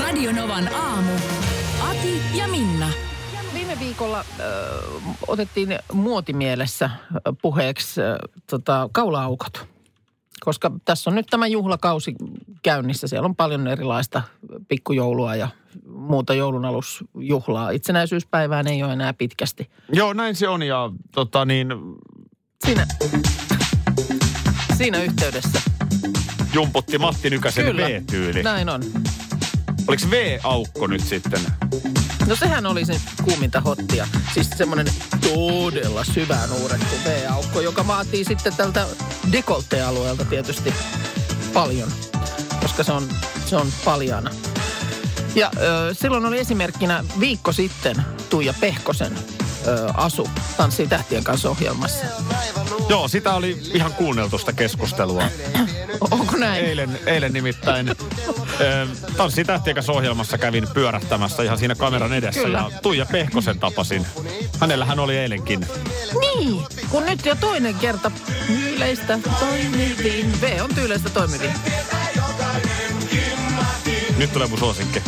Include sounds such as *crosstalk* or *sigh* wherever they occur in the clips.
Radionovan aamu. Ati ja Minna. Viime viikolla äh, otettiin muotimielessä puheeksi äh, tota, kaulaaukot. Koska tässä on nyt tämä juhlakausi käynnissä. Siellä on paljon erilaista pikkujoulua ja muuta joulunalusjuhlaa. Itsenäisyyspäivään ei ole enää pitkästi. Joo, näin se on ja tota niin, Siinä, siinä yhteydessä. jumputti Matti Nykäsen Kyllä, V-tyyli. näin on. Oliko V-aukko nyt sitten? No sehän oli se kuuminta hottia. Siis semmoinen todella syvään uurettu V-aukko, joka vaatii sitten tältä dekoltealueelta tietysti paljon, koska se on, se on paljana. Ja ö, silloin oli esimerkkinä viikko sitten Tuija Pehkosen ö, asu Tanssii tähtien kanssa ohjelmassa. Joo, sitä oli ihan kuunneltusta keskustelua. *clears throat* Onko näin? Eilen, eilen nimittäin ö, Tanssi tähtiekäs ohjelmassa kävin pyörähtämässä ihan siinä kameran edessä Kyllä. ja Tuija Pehkosen tapasin. Hänellähän oli eilenkin. Niin, kun nyt jo toinen kerta tyyleistä toimivin. V on tyyleistä toimivin. Nyt tulee mun suosikki.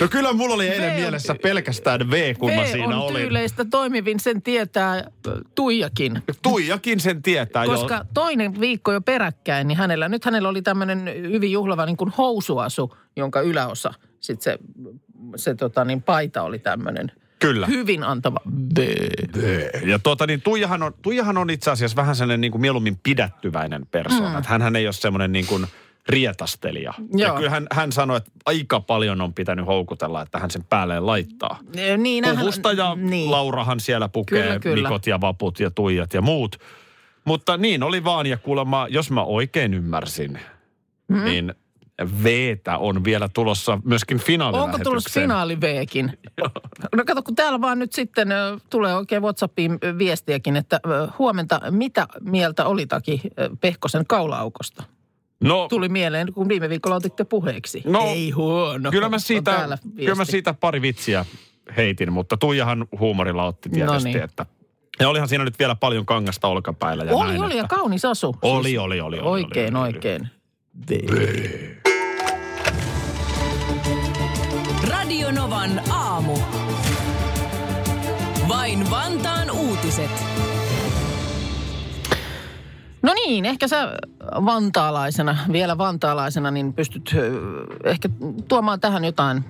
No kyllä mulla oli eilen V mielessä pelkästään V, kun mä V siinä on olin. tyyleistä toimivin, sen tietää ö, Tuijakin. Tuijakin sen tietää Koska jo. toinen viikko jo peräkkäin, niin hänellä, nyt hänellä oli tämmöinen hyvin juhlava niin kuin housuasu, jonka yläosa, sitten se, se tota niin, paita oli tämmöinen Kyllä. hyvin antava B. Ja tuota niin, Tuijahan on, Tuijahan on itse asiassa vähän sellainen niin kuin mieluummin pidättyväinen persoona. Mm. Hänhän ei ole semmoinen niin kuin rietastelija. Ja Joo. kyllä hän, hän sanoi, että aika paljon on pitänyt houkutella, että hän sen päälleen laittaa. Niin, hän- Puhusta ja niin. Laurahan siellä pukee Kyllä, kyllä. Mikot ja Vaput ja Tuijat ja muut. Mutta niin oli vaan ja kuulemma, jos mä oikein ymmärsin, mm. niin Vtä on vielä tulossa myöskin finaalilähetykseen. Onko tullut finaali Vkin? No kato, kun täällä vaan nyt sitten tulee oikein WhatsAppiin viestiäkin, että huomenta, mitä mieltä olitakin ö, Pehkosen kaulaaukosta? No, Tuli mieleen, kun viime viikolla otitte puheeksi. No, Ei huono. Kyllä mä, siitä, kyllä mä siitä pari vitsiä heitin, mutta Tuijahan huumorilla otti tietysti, Noniin. että... Ja olihan siinä nyt vielä paljon kangasta olkapäällä ja Oli, näin, oli ja että... kaunis asu. Oli, Siis oli, oli, oli, Oikein, oli, oli, oli. oikein. Radionovan aamu. Vain Vantaan uutiset. No niin, ehkä sä vantaalaisena, vielä vantaalaisena, niin pystyt ehkä tuomaan tähän jotain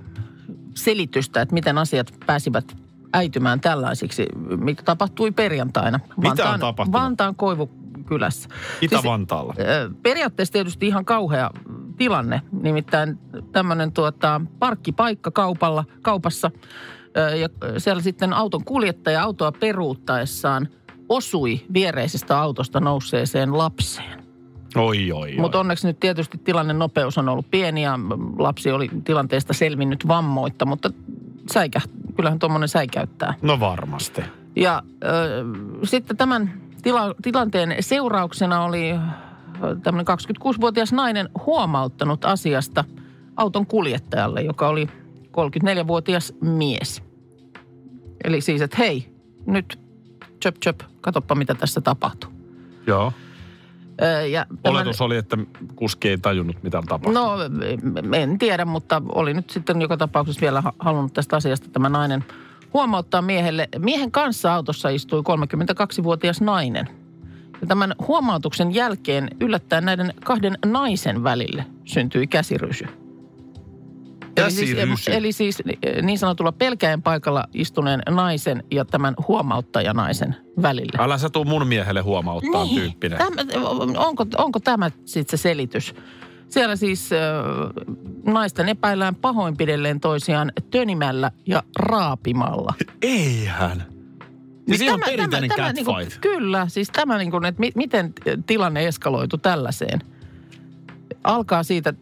selitystä, että miten asiat pääsivät äitymään tällaisiksi, mikä tapahtui perjantaina. Mitä on tapahtunut? Vantaan Koivukylässä. Itä-Vantaalla. Ö, Periaatteessa tietysti ihan kauhea tilanne, nimittäin tämmöinen tuota, parkkipaikka kaupalla, kaupassa. Ja siellä sitten auton kuljettaja autoa peruuttaessaan osui viereisestä autosta nousseeseen lapseen. Oi, oi. Mutta onneksi nyt tietysti tilanne nopeus on ollut pieni ja lapsi oli tilanteesta selvinnyt vammoitta, mutta säikä, kyllähän tuommoinen säikäyttää. No varmasti. Ja äh, sitten tämän tila, tilanteen seurauksena oli tämmöinen 26-vuotias nainen huomauttanut asiasta auton kuljettajalle, joka oli 34-vuotias mies. Eli siis, että hei, nyt chöp chöp, katoppa mitä tässä tapahtuu. Joo. Ja tämän- Oletus oli, että kuski ei tajunnut, mitä on tapahtunut. No en tiedä, mutta oli nyt sitten joka tapauksessa vielä ha- halunnut tästä asiasta tämä nainen huomauttaa miehelle. Miehen kanssa autossa istui 32-vuotias nainen. Ja tämän huomautuksen jälkeen yllättäen näiden kahden naisen välille syntyi käsirysy. Eli siis, eli siis niin sanotulla pelkäjän paikalla istuneen naisen ja tämän huomauttajanaisen välille. Älä sä tuu mun miehelle huomauttaa Niin. tyyppinen. Tämä, onko, onko tämä sitten se selitys? Siellä siis äh, naisten epäillään pahoinpidelleen toisiaan tönimällä ja raapimalla. Eihän. Niin siinä on perinteinen tämä, catfight. Niin kuin, kyllä, siis tämä niin kuin, että mi, miten tilanne eskaloitu tällaiseen. Alkaa siitä,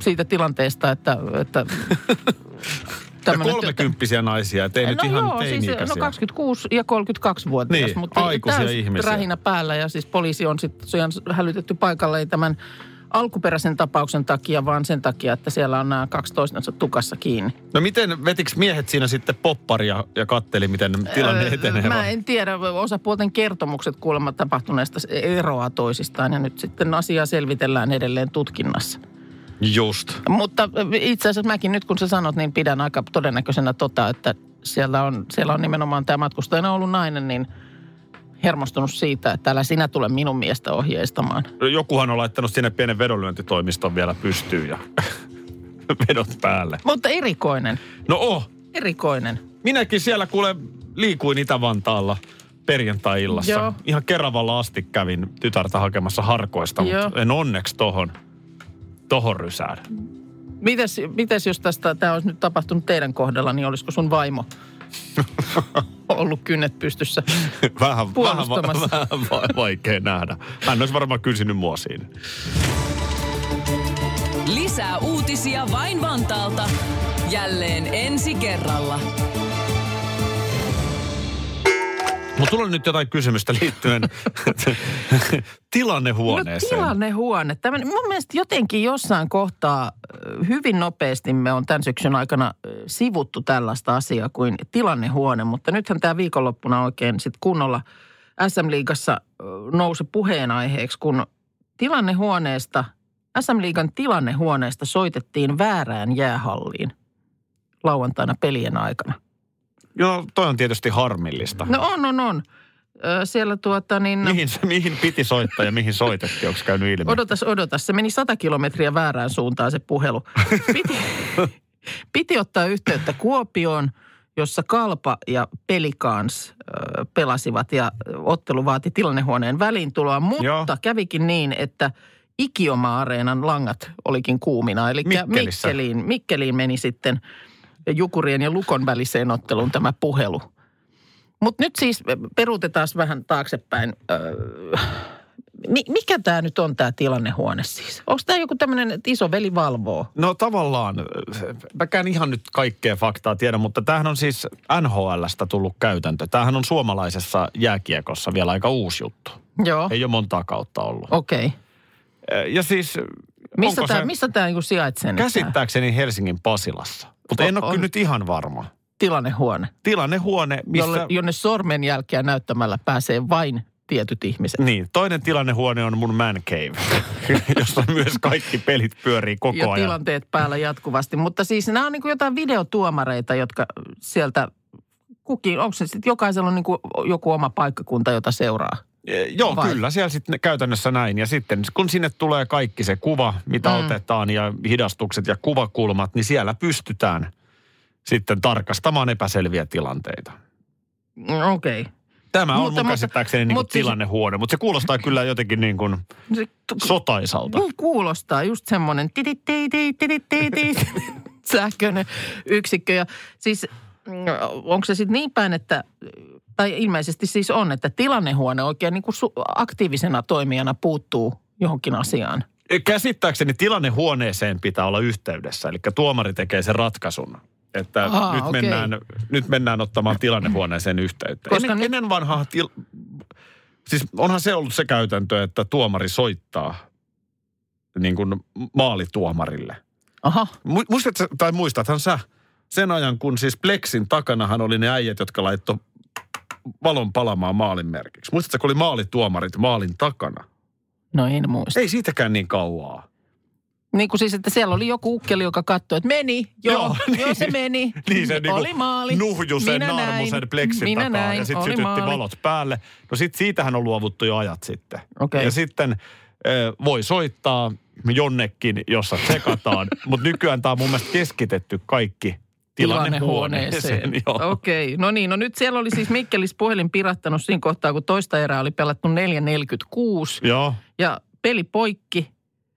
siitä tilanteesta, että... että *laughs* tämmönen- kolmekymppisiä naisia, et ei nyt no ihan joo, siis no 26 ja 32-vuotias, Niin, mutta aikuisia ihmisiä. rähinä päällä ja siis poliisi on sitten hälytetty paikalle tämän alkuperäisen tapauksen takia, vaan sen takia, että siellä on nämä kaksi toistensa tukassa kiinni. No miten, vetiks miehet siinä sitten popparia ja katteli, miten tilanne Öö, etenee? Mä vai? en tiedä, osapuolten kertomukset kuulemma tapahtuneesta eroaa toisistaan ja nyt sitten asiaa selvitellään edelleen tutkinnassa. Just. Mutta itse asiassa mäkin nyt kun sä sanot, niin pidän aika todennäköisenä tota, että siellä on, siellä on nimenomaan tämä matkustajana ollut nainen, niin hermostunut siitä, että älä sinä tule minun miestä ohjeistamaan. Jokuhan on laittanut sinne pienen vedonlyöntitoimiston vielä pystyyn ja *laughs* vedot päälle. Mutta erikoinen, No oh, erikoinen. minäkin siellä kuule liikuin Itä-Vantaalla perjantai-illassa. Joo. Ihan Keravalla asti kävin tytärtä hakemassa harkoista, Joo. mutta en onneksi tohon, tohon rysään. Mites, mites jos tästä, tämä olisi nyt tapahtunut teidän kohdalla, niin olisiko sun vaimo *laughs* ollut kynnet pystyssä? *laughs* vähän, vähän, *laughs* vähän va- vaikea nähdä. Hän olisi varmaan kysynyt mua siinä. Lisää uutisia vain Vantaalta. Jälleen ensi kerralla. Mutta tulla nyt jotain kysymystä liittyen *laughs* tilannehuoneeseen. No tilannehuone. Tämmönen, mun mielestä jotenkin jossain kohtaa hyvin nopeasti me on tämän syksyn aikana sivuttu tällaista asiaa kuin tilannehuone. Mutta nythän tämä viikonloppuna oikein sitten kunnolla SM-liigassa nousi puheenaiheeksi, kun tilannehuoneesta, SM-liigan tilannehuoneesta soitettiin väärään jäähalliin lauantaina pelien aikana. Joo, toi on tietysti harmillista. No on, on, on. Ö, Siellä tuota niin... Mihin, mihin piti soittaa ja mihin soitettiin, onko käynyt ilmi? Odotas, odotas. Se meni 100 kilometriä väärään suuntaan se puhelu. Piti, *laughs* piti ottaa yhteyttä Kuopioon, jossa Kalpa ja Pelikans ö, pelasivat ja ottelu vaati tilannehuoneen väliintuloa. Mutta Joo. kävikin niin, että Ikioma-areenan langat olikin kuumina. Eli Mikkelissä. Mikkeliin, Mikkeliin meni sitten Jukurien ja Lukon väliseen otteluun tämä puhelu. Mutta nyt siis peruutetaan vähän taaksepäin. Öö, mi- mikä tämä nyt on tämä tilannehuone siis? Onko tämä joku tämmöinen, että iso veli valvoo? No tavallaan, mäkään ihan nyt kaikkea faktaa tiedä, mutta tämähän on siis NHLstä tullut käytäntö. Tämähän on suomalaisessa jääkiekossa vielä aika uusi juttu. Joo, Ei ole montaa kautta ollut. okei. Okay. Ja siis, Missä tämä, se missä tämä niinku sijaitsee käsittääkseni Helsingin Pasilassa? Mutta en On- ole kyllä on. nyt ihan varma. tilannehuone, Tilannehuone, missä... jolle, jonne sormenjälkeä näyttämällä pääsee vain tietyt ihmiset? Niin, toinen tilannehuone on mun man cave, *laughs* jossa myös kaikki pelit pyörii koko ja ajan. tilanteet päällä jatkuvasti. Mutta siis nämä on niin kuin jotain videotuomareita, jotka sieltä kukin, onko se sitten jokaisella on niin kuin joku oma paikkakunta, jota seuraa? Eh, Joo, Vai? kyllä, siellä sitten käytännössä näin. Ja sitten kun sinne tulee kaikki se kuva, mitä Mm. otetaan ja hidastukset ja kuvakulmat, niin siellä pystytään sitten tarkastamaan epäselviä tilanteita. Mm, Okei. Okay. Tämä on Mutta- mun mutta- käsittääkseni niin mutta siis- tilannehuone, mutta se kuulostaa kyllä jotenkin niin kuin Se, sotaisalta. niin kuulostaa just semmoinen *laughs* sähköinen yksikkö. Ja siis onko se sitten niin päin, että, tai ilmeisesti siis on, että tilannehuone oikein niin kuin aktiivisena toimijana puuttuu johonkin asiaan. Käsittääkseni tilannehuoneeseen pitää olla yhteydessä, eli tuomari tekee sen ratkaisun. Että Aa, nyt, okei. mennään, nyt mennään ottamaan tilannehuoneeseen yhteyttä. Koska ennen, nyt- ennen vanhaa, til... siis onhan se ollut se käytäntö, että tuomari soittaa niin kuin maalituomarille. Aha, Mu- Muistatko, tai muistathan sä sen ajan, kun siis Plexin takanahan oli ne äijät, jotka laittoi valon palamaan maalin merkiksi. Muistatko, kun oli maalituomarit maalin takana? no en muista. Ei siitäkään niin kauaa. Niin kuin siis, että siellä oli joku ukkeli, joka katsoi, että meni, joo, joo, Joo, joo niin. se meni. *laughs* Niin se niinku oli maali. nuhju sen Minä näin. naarmusen pleksin Minä takaa näin, ja sitten sytytti maali. valot päälle. No sit siitähän on luovuttu jo ajat sitten. Okei. Ja sitten äh, voi soittaa jonnekin, jossa tsekataan, *laughs* mutta nykyään tämä on mun mielestä keskitetty kaikki tilannehuoneeseen. Okei, no niin, no nyt siellä oli siis Mikkelis puhelin pirattanut siinä kohtaa, kun toista erää oli pelattu 4.46 Joo, ja peli poikki.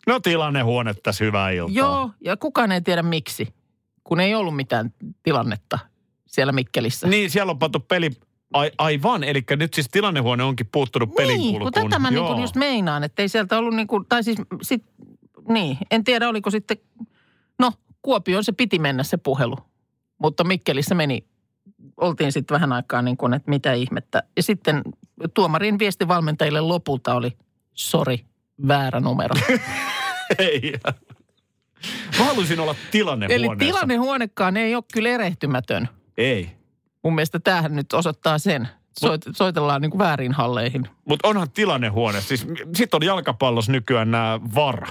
No tilannehuone tässä hyvää iltaa. Joo, ja kukaan ei tiedä miksi, kun ei ollut mitään tilannetta siellä Mikkelissä. Niin, siellä on pantu peli... Ai, aivan, eli nyt siis tilannehuone onkin puuttunut pelin Niin, kun tätä mä niin just meinaan, että ei sieltä ollut niin kuin, tai siis sit, niin, en tiedä oliko sitten, no Kuopioon se piti mennä se puhelu, mutta Mikkelissä meni, oltiin sitten vähän aikaa niin kuin, että mitä ihmettä. Ja sitten tuomarin viesti valmentajille lopulta oli, sori, väärä numero. *laughs* Ei. Mä haluaisin olla tilannehuoneessa. Eli tilannehuonekaan ei ole kyllä erehtymätön. Ei. Mun mielestä tämähän nyt osoittaa sen. Soit, soitellaan niin kuin väärin halleihin. Mutta onhan tilannehuone. Siis sitten on jalkapallossa nykyään nämä VAR,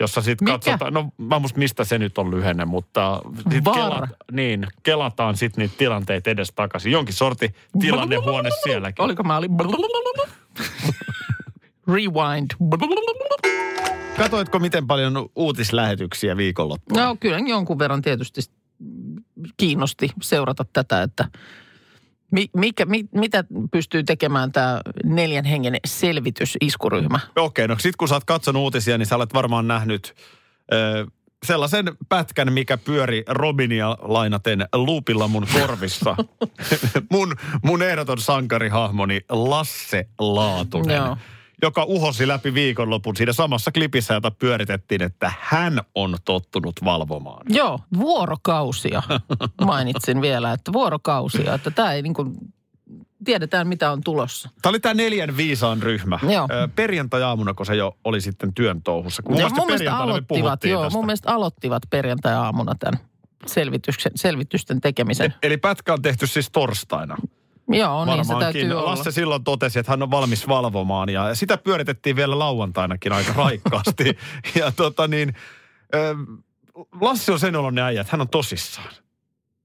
jossa sitten katsotaan, no mä en muista mistä se nyt on lyhenne, mutta sit VAR? kelat, niin, kelataan sitten niitä tilanteita edes takaisin. Jonkin sorti tilannehuone sielläkin. Oliko mä olin... Rewind. Katoitko miten paljon uutislähetyksiä viikonloppuna? No kyllä jonkun verran tietysti kiinnosti seurata tätä, että mikä, mi, mitä pystyy tekemään tämä neljän hengen selvitysiskuryhmä. Okei, no sit kun sä oot katsonut uutisia, niin sä olet varmaan nähnyt ö, sellaisen pätkän, mikä pyöri Robinia lainaten luupilla mun korvissa. *laughs* mun, mun ehdoton sankarihahmoni Lasse Laatunen. Joo. Joka uhosi läpi viikonlopun siinä samassa klipissä, jota pyöritettiin, että hän on tottunut valvomaan. Joo, vuorokausia *laughs* mainitsin vielä, että vuorokausia, että tämä ei niin kuin, tiedetään mitä on tulossa. Tämä oli tämä neljän viisaan ryhmä. Joo. Perjantai-aamuna, kun se jo oli sitten työn touhussa. Kun vasta mun mielestä aloittivat, joo, tästä. mun mielestä aloittivat perjantai-aamuna tämän selvityksen, selvitysten tekemisen. Eli pätkä on tehty siis torstaina. Joo, niin se Varmaankin. täytyy olla. Lasse silloin totesi, että hän on valmis valvomaan ja sitä pyöritettiin vielä lauantainakin aika raikkaasti. *laughs* ja tota niin, Lasse on sen oloinen äijä, että hän on tosissaan.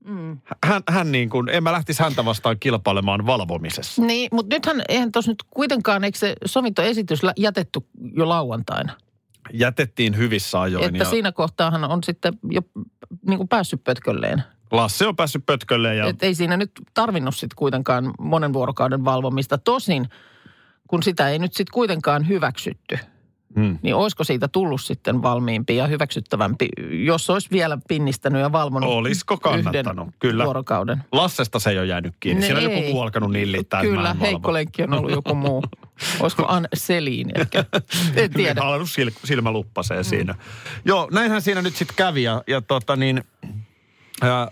Mm. Hän, hän niin kuin, en mä lähtisi häntä vastaan kilpailemaan valvomisessa. Niin, mutta nythän, eihän tuossa nyt kuitenkaan, eikö se sovintoesitys jätetty jo lauantaina? Jätettiin hyvissä ajoin että ja siinä kohtaahan on sitten jo niin kuin päässyt pötkölleen. Lasse on päässyt pötkölleen ja Että ei siinä nyt tarvinnut sitten kuitenkaan monen vuorokauden valvomista. Tosin, kun sitä ei nyt sitten kuitenkaan hyväksytty, hmm. niin olisiko siitä tullut sitten valmiimpi ja hyväksyttävämpi, jos olisi vielä pinnistänyt ja valvonut Olisiko kannattanut? yhden Kyllä. vuorokauden. Lassesta se ei ole jäänyt kiinni. Ne Siinä on ei. joku muu alkanut nillittää. Kyllä, heikko lenkki on ollut joku muu. *laughs* Olisiko Ann Selin ehkä? En tiedä. Niin, sil- silmä luppasee mm. siinä. Joo, näinhän siinä nyt sitten kävi ja, ja tota niin, ää,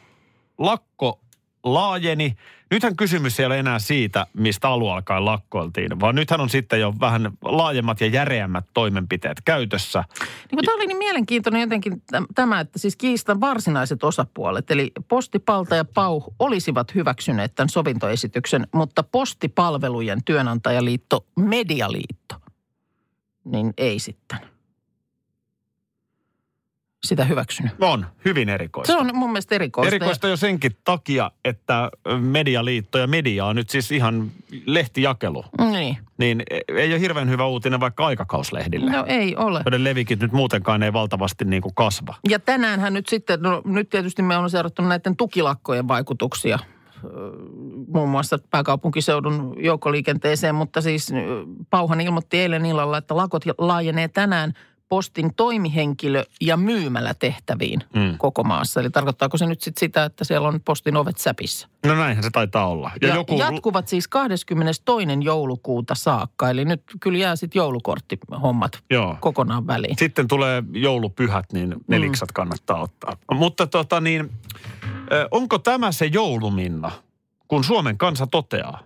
lakko laajeni. Nythän kysymys ei ole enää siitä, mistä alun alkaen lakkoiltiin, vaan nythän on sitten jo vähän laajemmat ja järeämmät toimenpiteet käytössä. Niin tämä oli niin mielenkiintoinen jotenkin täm- tämä, että siis kiistan varsinaiset osapuolet, eli Postipalta ja Pau olisivat hyväksyneet tämän sovintoesityksen, mutta Postipalvelujen työnantajaliitto Medialiitto, niin ei sitten sitä hyväksynyt. On hyvin erikoista. Se on mun mielestä erikoista. Erikoista jo senkin takia, että Medialiitto ja media on nyt siis ihan lehtijakelu. Ja, niin. Niin ei ole hirveän hyvä uutinen vaikka aikakauslehdille. No ei ole. Joiden levikit nyt muutenkaan ei valtavasti niin kuin kasva. Ja tänäänhän nyt sitten, no nyt tietysti me on seurattu näiden tukilakkojen vaikutuksia muun muassa pääkaupunkiseudun joukkoliikenteeseen, mutta siis Pauhan ilmoitti eilen illalla, että lakot laajenee tänään postin toimihenkilö- ja myymälätehtäviin Mm. mm. koko maassa. Eli tarkoittaako se nyt sitten sitä, että siellä on postin ovet säpissä? No näinhän se taitaa olla. Ja, ja joku... jatkuvat siis 22. joulukuuta saakka, eli nyt kyllä jää sitten joulukorttihommat Joo. kokonaan väliin. Sitten tulee joulupyhät, niin neliksat kannattaa ottaa. Mutta tota niin, onko tämä se jouluminna, kun Suomen kansa toteaa,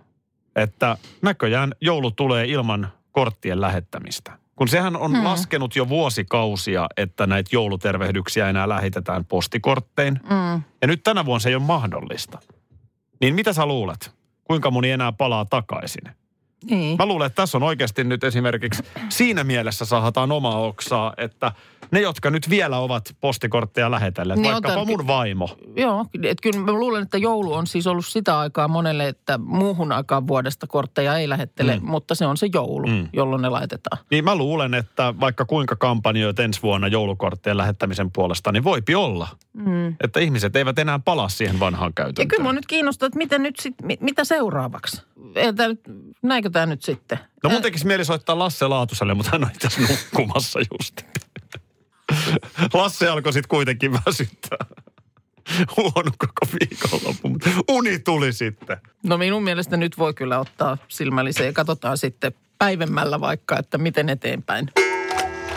että näköjään joulu tulee ilman korttien lähettämistä? Kun sehän on hmm. laskenut jo vuosikausia, että näitä joulutervehdyksiä enää lähetetään postikorttein. Mm. Ja nyt tänä vuonna se ei ole mahdollista. Niin mitä sä luulet? Kuinka moni enää palaa takaisin? Niin. Mä luulen, että tässä on oikeasti nyt esimerkiksi siinä mielessä sahataan omaa oksaa, että ne, jotka nyt vielä ovat postikortteja lähetelleet, Niin vaikkapa mun vaimo. Joo, että kyllä mä luulen, että joulu on siis ollut sitä aikaa monelle, että muuhun aikaan vuodesta kortteja ei lähettele, Mm. mutta se on se joulu, Mm. jolloin ne laitetaan. Niin mä luulen, että vaikka kuinka kampanjoit ensi vuonna joulukorttien lähettämisen puolesta, niin voipi olla, Mm. että ihmiset eivät enää palaa siihen vanhaan Ja käytäntöön. kyllä mua nyt kiinnostaa, että miten nyt sit, mi, mitä seuraavaksi? Nyt, näinkö näinkö tämä nyt sitten? No mun tekisi mieli soittaa Lasse Laatuselle, mutta hän on itse asiassa nukkumassa just. Lasse alkoi sitten kuitenkin väsyttää. Huono koko viikonloppu, mutta uni tuli sitten. No minun mielestä nyt voi kyllä ottaa silmälliseen ja katsotaan sitten päivemmällä vaikka, että miten eteenpäin.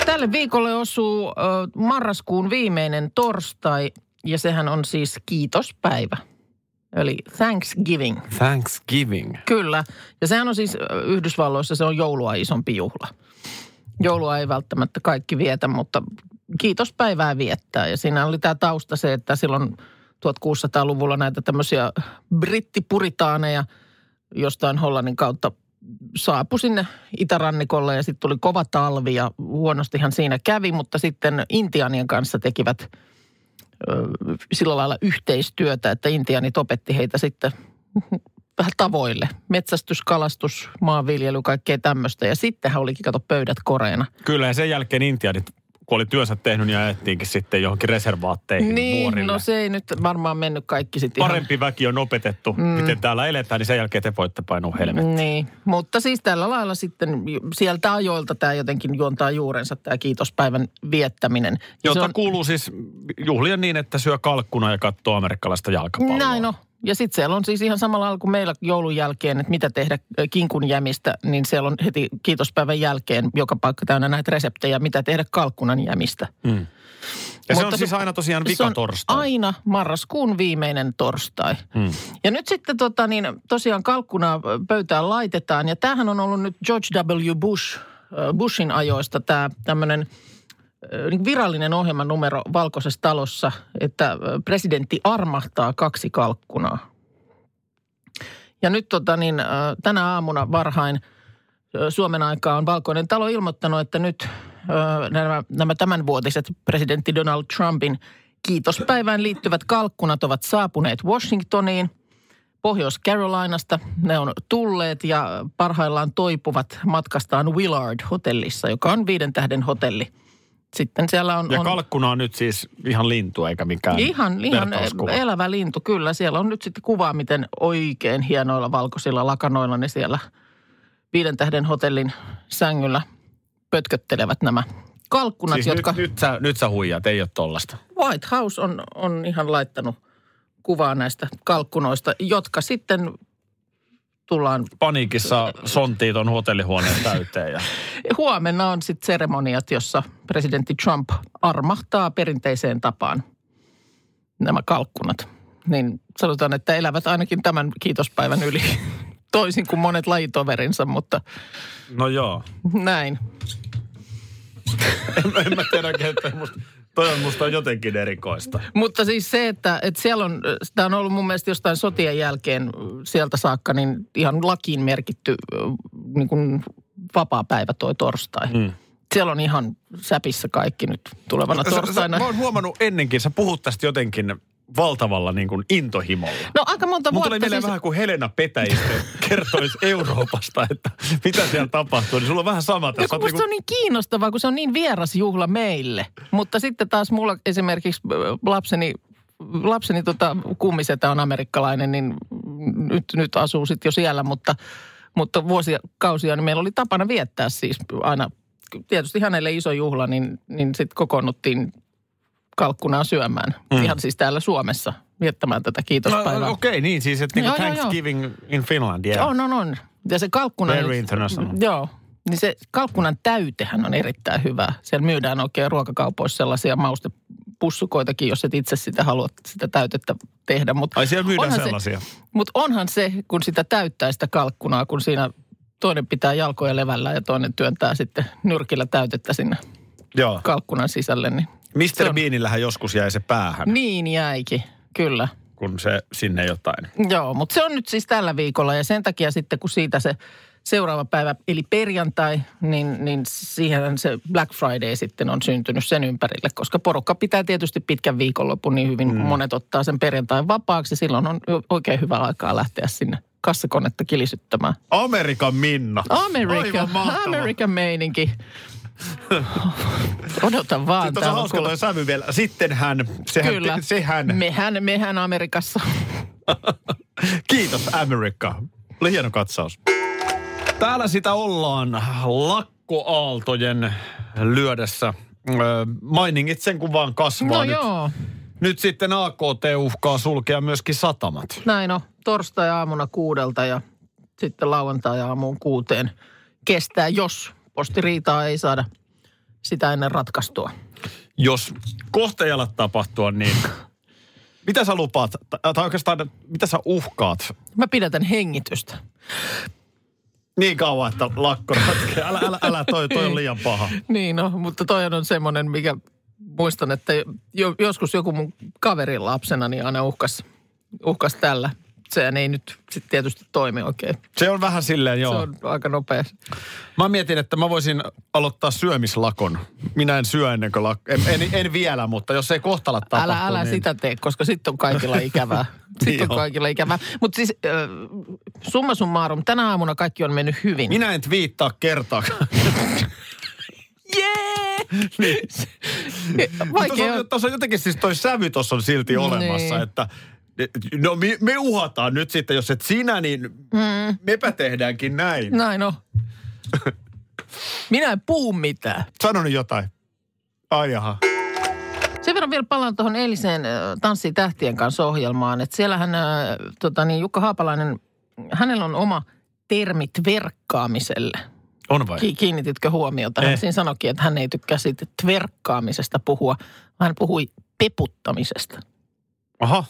Tälle viikolle osuu ö, marraskuun viimeinen torstai ja sehän on siis kiitospäivä. Eli Thanksgiving. Thanksgiving. Kyllä. Ja sehän on siis Yhdysvalloissa se on joulua isompi juhla. Joulua ei välttämättä kaikki vietä, mutta kiitospäivää viettää. Ja siinä oli tämä tausta se, että silloin 1600-luvulla näitä tämmöisiä brittipuritaaneja jostain Hollannin kautta saapui sinne itärannikolle ja sitten tuli kova talvi ja huonostihan siinä kävi, mutta sitten Intianien kanssa tekivät sillä lailla yhteistyötä, että Intianit opetti heitä sitten *laughs* vähän tavoille. Metsästys, kalastus, maanviljely, kaikkea tämmöistä. Ja sittenhän olikin, kato, pöydät koreena. Kyllä ja sen jälkeen intiaanit, kun oli työnsä tehnyt, niin ajettiinkin sitten johonkin reservaatteihin Niin, vuorille. no se ei nyt varmaan mennyt kaikki sitten ihan... Parempi väki on opetettu, mm. miten täällä eletään, niin sen jälkeen te voitte painua helvettiin. Niin, mutta siis tällä lailla sitten sieltä ajoilta tämä jotenkin juontaa juurensa tämä kiitospäivän viettäminen. Ja Jota on, kuuluu siis juhlia niin, että syö kalkkuna ja katsoo amerikkalaista jalkapalloa. näin on. Ja sitten siellä on siis ihan samalla lailla kuin meillä joulun jälkeen, että mitä tehdä kinkun jämistä, niin siellä on heti kiitospäivän jälkeen joka paikka täynnä näitä reseptejä, mitä tehdä kalkkunan jämistä. Mm. Ja se on Mutta siis aina tosiaan Se on vikatorstai. aina marraskuun viimeinen torstai. Mm. Ja nyt sitten tota, niin, tosiaan kalkkuna pöytään laitetaan. Ja tämähän on ollut nyt George W. Bush, Bushin ajoista tämä tämmöinen niin virallinen ohjelmanumero Valkoisessa talossa, että presidentti armahtaa kaksi kalkkunaa. Ja nyt tota, niin, tänä aamuna varhain Suomen aikaa on Valkoinen talo ilmoittanut, että nyt nämä, nämä tämänvuotiset presidentti Donald Trumpin kiitospäivään liittyvät kalkkunat ovat saapuneet Washingtoniin. Pohjois-Carolinasta ne on tulleet ja parhaillaan toipuvat matkastaan Willard-hotellissa, joka on viiden tähden hotelli. Sitten siellä on... Ja on kalkkuna on nyt siis ihan lintu eikä mikään Ihan, ihan elävä lintu, kyllä. Siellä on nyt sitten kuvaa, miten oikein hienoilla valkoisilla lakanoilla ne siellä viiden tähden hotellin sängyllä pötköttelevät nämä kalkkunat, Siis jotka nyt, nyt, sä, nyt sä huijaat, ei ole tollasta. White House on, on ihan laittanut kuvaa näistä kalkkunoista, jotka sitten tullaan, Paniikissa sontii ton hotellihuoneen täyteen. Ja... *laughs* huomenna on sitten seremoniat, jossa presidentti Trump armahtaa perinteiseen tapaan nämä kalkkunat. Niin sanotaan, että elävät ainakin tämän kiitospäivän yli, *laughs* toisin kuin monet lajitoverinsa, mutta No joo. näin. En, *laughs* en mä tiedä että musta, toi on musta jotenkin erikoista. Mutta siis se, että, että siellä on, tämä on ollut mun mielestä jostain sotien jälkeen sieltä saakka, niin ihan lakiin merkitty niin kuin vapaa päivä toi torstai. Mm. Siellä on ihan säpissä kaikki nyt tulevana torstaina. Sä, sä, mä oon huomannut ennenkin, sä puhut tästä jotenkin valtavalla niin kuin intohimolla. No aika monta Mun vuotta mieleen siis, vähän kuin Helena Petäjistä kertoisi *laughs* Euroopasta, että mitä siellä tapahtuu. Niin sulla on vähän sama No, tässä. kun musta se on niin kiinnostavaa, kun se on niin vieras juhla meille. Mutta sitten taas mulla esimerkiksi ö, lapseni, lapseni tota, kummisetä on amerikkalainen, niin nyt, nyt asuu sitten jo siellä, mutta, mutta vuosikausia niin meillä oli tapana viettää siis aina, tietysti hänelle iso juhla, niin, niin sitten kokoonnuttiin kalkkunaa syömään. Mm. Ihan siis täällä Suomessa viettämään tätä kiitospäivää. No, Okei, okay, niin siis, että niin Joo, kuin joo, joo. Thanksgiving in Finland, yeah. On, on, on. Ja se kalkkuna... Very international. Joo. Niin se kalkkunan täytehän on erittäin hyvä. Siellä myydään oikein ruokakaupoissa sellaisia maustepussukoitakin, jos et itse sitä haluat sitä täytettä tehdä. Mut Ai siellä myydään onhan sellaisia. Se, mutta onhan se, kun sitä täyttää sitä kalkkunaa, kun siinä toinen pitää jalkoja levällä ja toinen työntää sitten nyrkillä täytettä sinne Joo. kalkkunan sisälle. Niin, Mr. on- Beanillähän joskus jäi se päähän, niin jäikin, kyllä. kun se sinne jotain. Joo, mutta se on nyt siis tällä viikolla ja sen takia sitten kun siitä se seuraava päivä, eli perjantai, niin, niin siihen se Black Friday sitten on syntynyt sen ympärille, koska porukka pitää tietysti pitkän viikonlopun niin hyvin, mm. monet ottaa sen perjantain vapaaksi. Silloin on oikein hyvä aikaa lähteä sinne kassakonetta kilisyttämään. Amerikan Minna. Amerika, Aivan mahtava. Amerikan meininki. *laughs* Odota vaan. Sitten on hauska toi sävy vielä. Sitten hän, sehän, Kyllä. te, sehän. Mehän, mehän Amerikassa. *laughs* Kiitos Amerikka. Oli hieno katsaus. Täällä sitä ollaan lakkoaaltojen lyödessä. Mainingit sen kun vaan kasvaa No nyt. joo, Nyt sitten AKT uhkaa sulkea myöskin satamat. näin on. Torstai-aamuna kuudelta ja sitten lauantai-aamuun kuuteen kestää, jos postiriitaa ei saada sitä ennen ratkaistua. Jos kohta ei ala tapahtua, niin *laughs* mitä sä lupaat, tai tai oikeastaan mitä sä uhkaat Mä pidätän hengitystä. niin kauan, että lakko ratkeaa? Älä, älä, älä toi, toi on liian paha. *laughs* Niin no, mutta toi on semmoinen, mikä muistan, että jo, joskus joku mun kaverin lapsena niin aina uhkas, uhkas tällä. Sehän ei nyt sitten tietysti toimi oikein. Se on vähän silleen, joo. Se on aika nopea. Mä mietin, että mä voisin aloittaa syömislakon. Minä en syö ennen kuin lakko. En, en, en vielä, mutta jos ei kohta ala tapahtua, Älä, älä niin... sitä tee, koska sitten on kaikilla *laughs* ikävää. Sitten on kaikilla ikävää. Mutta siis äh, summa summarum, tänä aamuna kaikki on mennyt hyvin. Minä en twiittaa kertaakaan. *laughs* Jee! niin. Vaikea Tuossa on. on, tuossa on jotenkin siis toi sävy tuossa on silti olemassa, Niin. että no me, me uhataan nyt sitten, jos et sinä, niin mm. mepä tehdäänkin näin. Näin on. *laughs* Minä en puhu mitään. Sano nyt jotain. Ai jaha. Sen verran vielä palaan tuohon eiliseen Tanssii tähtien kanssa ohjelmaan. Että siellähän äh, tota niin, Jukka Haapalainen, hänellä on oma termit verkkaamiselle. On vai? Ki- Kiinnititkö huomiota? Hän Eh. siinä sanoikin, että hän ei tykkää siitä verkkaamisesta puhua. vaan Hän puhui peputtamisesta. Aha.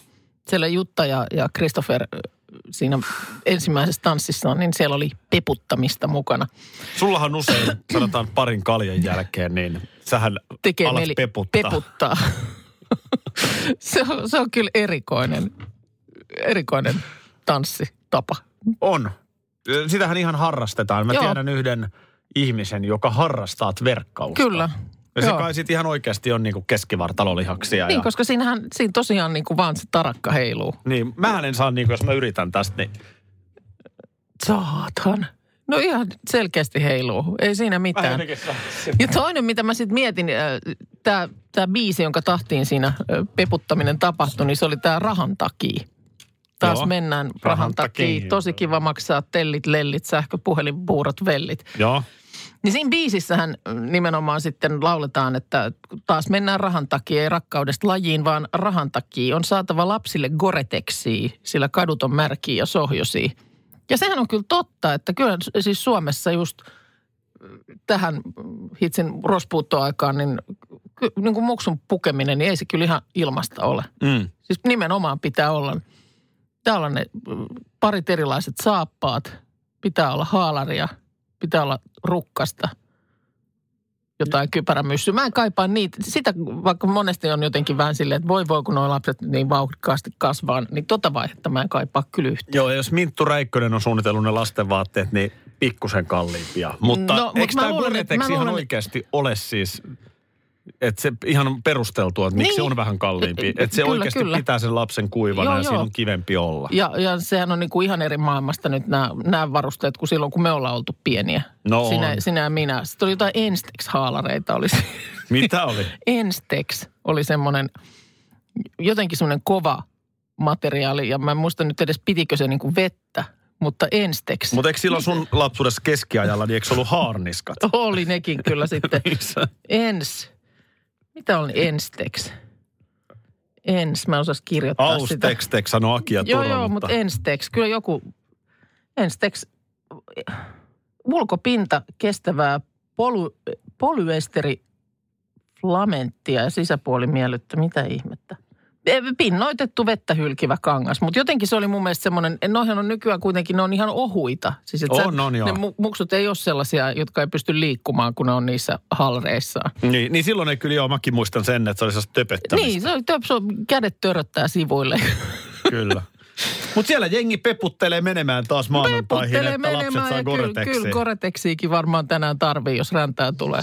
Siellä Jutta ja, ja Christopher äh, siinä ensimmäisessä tanssissa, niin siellä oli peputtamista mukana. Sullahan usein, sanotaan parin kaljan jälkeen, niin sähän Tekee alat mieli peputtaa. peputtaa. *laughs* se, on, se on kyllä erikoinen, erikoinen tanssitapa. On. Sitähän ihan harrastetaan. Mä Joo. tiedän yhden ihmisen, joka harrastaa verkkausta. Kyllä. Ja se kai sitten ihan oikeasti on niinku keskivartalolihaksia. Niin, ja, koska siinähän, siinä tosiaan niin kuin vaan se tarakka heiluu. niin, mähän en saa, niinku, jos mä yritän tästä, niin Saatan. No ihan selkeästi heiluu. Ei siinä mä mitään. Ja toinen, mitä mä sitten mietin, tämä tää biisi, jonka tahtiin siinä äh, peputtaminen tapahtui, niin se oli tämä rahan takia. Taas Joo. mennään rahan Rahan takia. takia. Tosi kiva maksaa tellit, lellit, sähköpuhelin, puurot, vellit. Joo. Niin siinä biisissähän nimenomaan sitten lauletaan, että taas mennään rahan takia, ei rakkaudesta lajiin, vaan rahan takia on saatava lapsille goreteksiä, sillä kadut on märkiä ja sohjosia. Ja sehän on kyllä totta, että kyllä siis Suomessa just tähän hitsin rospuuttoaikaan, niin, niin kuin muksun pukeminen, niin ei se kyllä ihan ilmasta ole. Mm. Siis nimenomaan pitää olla, ne mm, parit erilaiset saappaat, pitää olla haalaria, pitää olla rukkasta, jotain kypärämyssyä. Mä en kaipaa niitä, sitä vaikka monesti on jotenkin vähän silleen, että voi voi kun nuo lapset niin vauhdikkaasti kasvaa, niin tota vaihetta mä en kaipaa kyllä yhtään. Joo, jos Minttu Räikkönen on suunnitellut ne lastenvaatteet, niin pikkusen kalliimpia. Mutta No, eikö mä tämä luulen, ihan luulen, oikeasti ole siis, että se ihan perusteltua, että miksi Niin. se on vähän kalliimpi. Että se Kyllä, oikeasti kyllä. pitää sen lapsen kuivana Joo, ja siinä joo. on kivempi olla. Ja, ja sehän on niin kuin ihan eri maailmasta nyt nämä, nämä varusteet kuin silloin, kun me ollaan oltu pieniä. No sinä, on. sinä ja minä. Sitten oli jotain Enstex-haalareita. Oli se. *laughs* Mitä oli? *laughs* Enstex oli semmoinen, jotenkin semmoinen kova materiaali. Ja mä en muista nyt edes pitikö se niin kuin vettä, mutta Enstex. Mutta eikö silloin sun lapsuudessa keskiajalla, niin eikö ollut haarniskat? *laughs* Oli nekin kyllä sitten. Missä? Ens. Mitä on Enstex? Ens, mä en osais kirjoittaa sitä. Austex, sanoi Aki ja Joo, Turo, joo, mutta Enstex, kyllä joku, Enstex, ulkopinta kestävää poly, polyesteri flamenttia ja sisäpuoli miellyttä, mitä ihmettä. Eh, Pinnoitettu vettä hylkivä kangas, mutta jotenkin se oli mun mielestä semmoinen, noihan on nykyään kuitenkin, ne on ihan ohuita. Siis On, on, joo. Ne mu- muksut ei ole sellaisia, jotka ei pysty liikkumaan, kun ne on niissä halreissaan. Niin, niin silloin ei kyllä joo, mäkin muistan sen, että se oli sellaista töpöttämistä. Niin, se on, töpso, kädet töröttää sivuille. *laughs* Kyllä. Mutta siellä jengi peputtelee menemään taas maanantaihin, että lapset saa ja kyllä, kyllä varmaan tänään tarvii, jos räntää tulee.